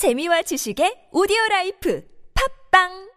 재미와 지식의 오디오 라이프. 팝빵!